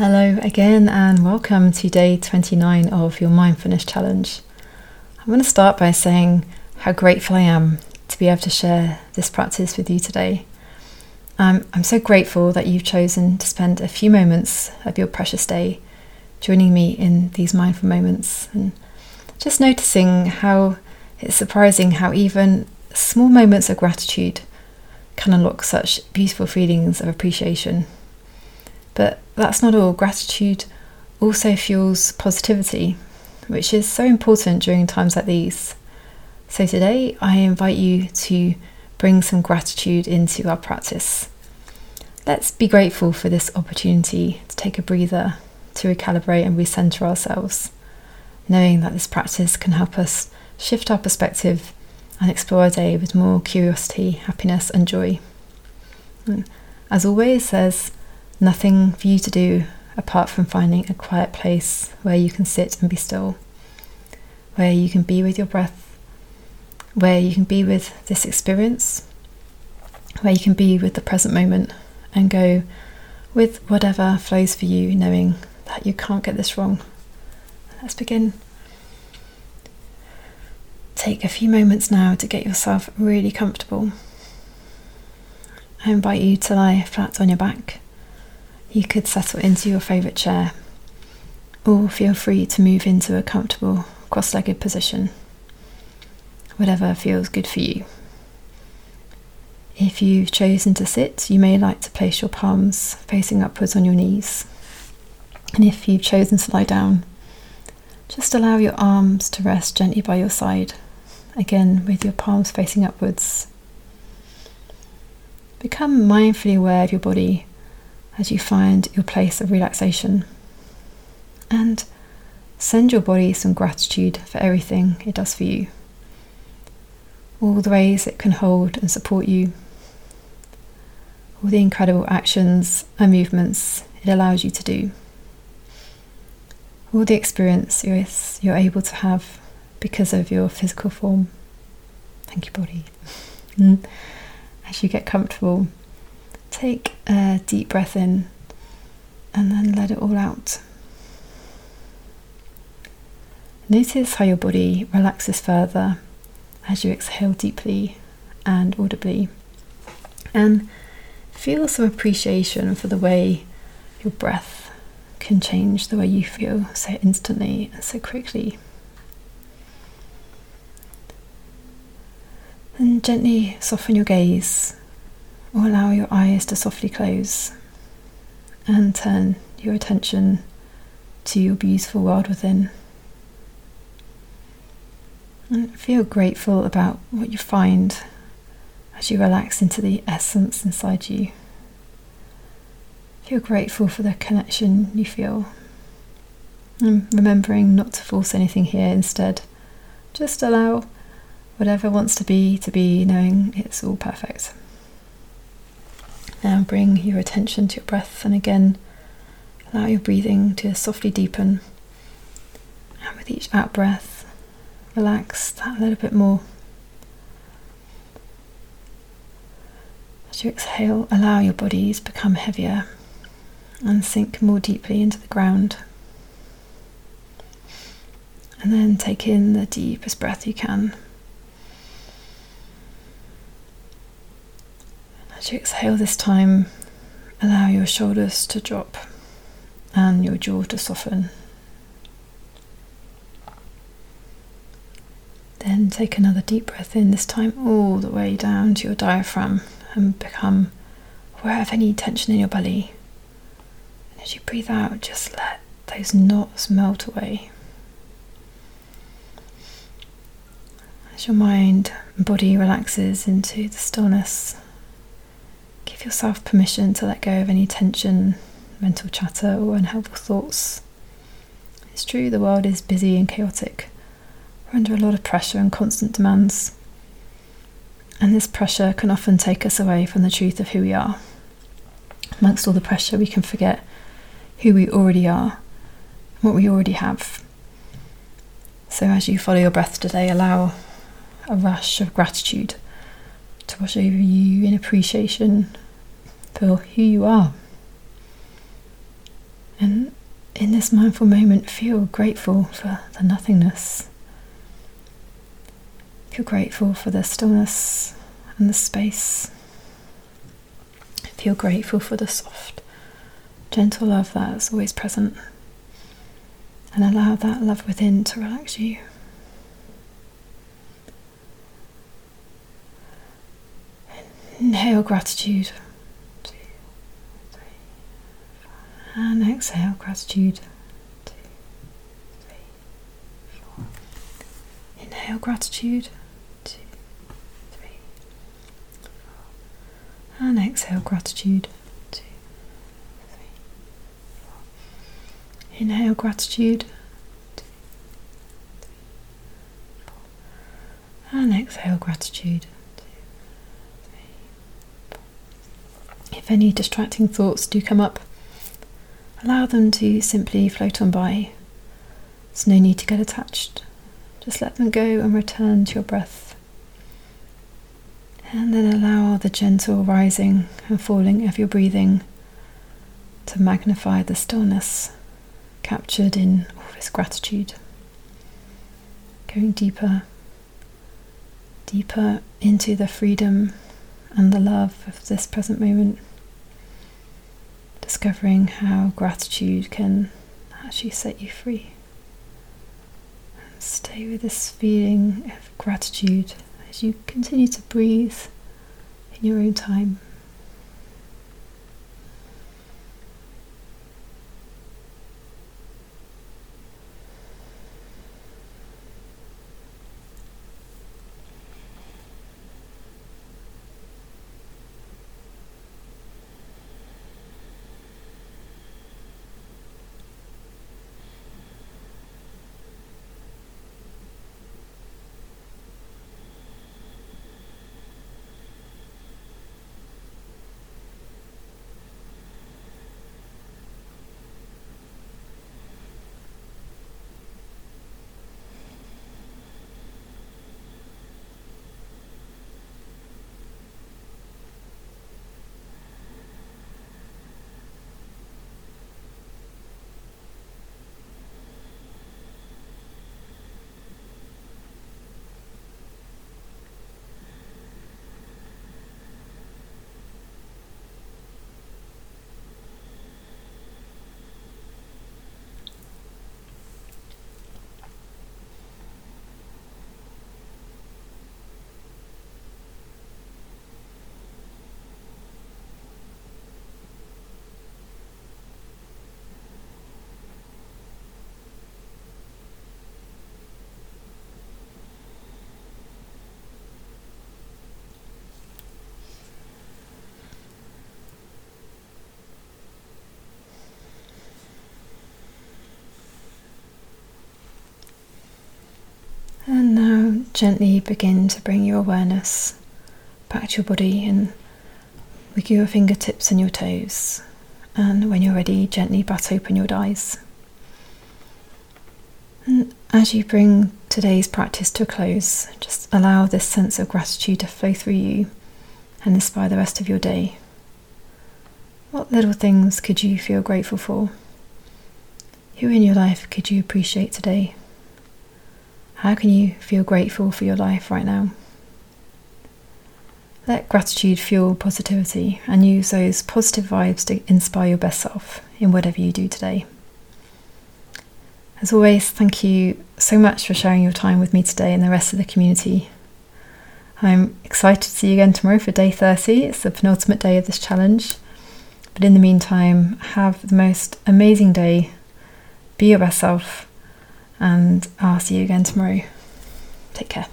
Hello again, and welcome to day 29 of your mindfulness challenge. I'm going to start by saying how grateful I am to be able to share this practice with you today. Um, I'm so grateful that you've chosen to spend a few moments of your precious day joining me in these mindful moments and just noticing how it's surprising how even small moments of gratitude can unlock such beautiful feelings of appreciation. But that's not all. Gratitude also fuels positivity, which is so important during times like these. So today, I invite you to bring some gratitude into our practice. Let's be grateful for this opportunity to take a breather, to recalibrate and recenter ourselves, knowing that this practice can help us shift our perspective and explore our day with more curiosity, happiness, and joy. Mm. As always, there's nothing for you to do apart from finding a quiet place where you can sit and be still, where you can be with your breath, where you can be with this experience, where you can be with the present moment and go with whatever flows for you, knowing that you can't get this wrong. Let's begin. Take a few moments now to get yourself really comfortable. I invite you to lie flat on your back you could settle into your favourite chair or feel free to move into a comfortable cross legged position, whatever feels good for you. If you've chosen to sit, you may like to place your palms facing upwards on your knees. And if you've chosen to lie down, just allow your arms to rest gently by your side, again with your palms facing upwards. Become mindfully aware of your body as you find your place of relaxation. And send your body some gratitude for everything it does for you, all the ways it can hold and support you, all the incredible actions and movements it allows you to do, all the experiences you're able to have because of your physical form. Thank you, body. Mm. As you get comfortable, Take a deep breath in and then let it all out. Notice how your body relaxes further as you exhale deeply and audibly. And feel some appreciation for the way your breath can change the way you feel so instantly and so quickly. And gently soften your gaze or allow your eyes to softly close and turn your attention to your beautiful world within. And feel grateful about what you find as you relax into the essence inside you. Feel grateful for the connection you feel. And remembering not to force anything here instead. Just allow whatever wants to be to be, knowing it's all perfect. Now bring your attention to your breath and again allow your breathing to softly deepen. And with each out breath, relax that a little bit more. As you exhale, allow your bodies become heavier and sink more deeply into the ground. And then take in the deepest breath you can. You exhale this time, allow your shoulders to drop and your jaw to soften. Then take another deep breath in, this time all the way down to your diaphragm and become aware of any tension in your belly. And as you breathe out, just let those knots melt away. As your mind and body relaxes into the stillness Give yourself permission to let go of any tension, mental chatter, or unhelpful thoughts. It's true, the world is busy and chaotic. We're under a lot of pressure and constant demands. And this pressure can often take us away from the truth of who we are. Amongst all the pressure, we can forget who we already are, what we already have. So, as you follow your breath today, allow a rush of gratitude to wash over you in appreciation for who you are. And in this mindful moment, feel grateful for the nothingness. Feel grateful for the stillness and the space. Feel grateful for the soft, gentle love that is always present. And allow that love within to relax you. Inhale gratitude. And exhale gratitude. Inhale gratitude. And exhale gratitude. Inhale gratitude. And exhale gratitude. If any distracting thoughts do come up, allow them to simply float on by. There's no need to get attached. Just let them go and return to your breath. And then allow the gentle rising and falling of your breathing to magnify the stillness captured in all this gratitude. Going deeper, deeper into the freedom and the love of this present moment. Discovering how gratitude can actually set you free. And stay with this feeling of gratitude as you continue to breathe in your own time. And now gently begin to bring your awareness back to your body and wiggle your fingertips and your toes. And when you're ready, gently bat open your eyes. And as you bring today's practice to a close, just allow this sense of gratitude to flow through you and inspire the rest of your day. What little things could you feel grateful for? Who in your life could you appreciate today? How can you feel grateful for your life right now? Let gratitude fuel positivity and use those positive vibes to inspire your best self in whatever you do today. As always, thank you so much for sharing your time with me today and the rest of the community. I'm excited to see you again tomorrow for day 30. It's the penultimate day of this challenge. But in the meantime, have the most amazing day. Be your best self and I'll see you again tomorrow. Take care.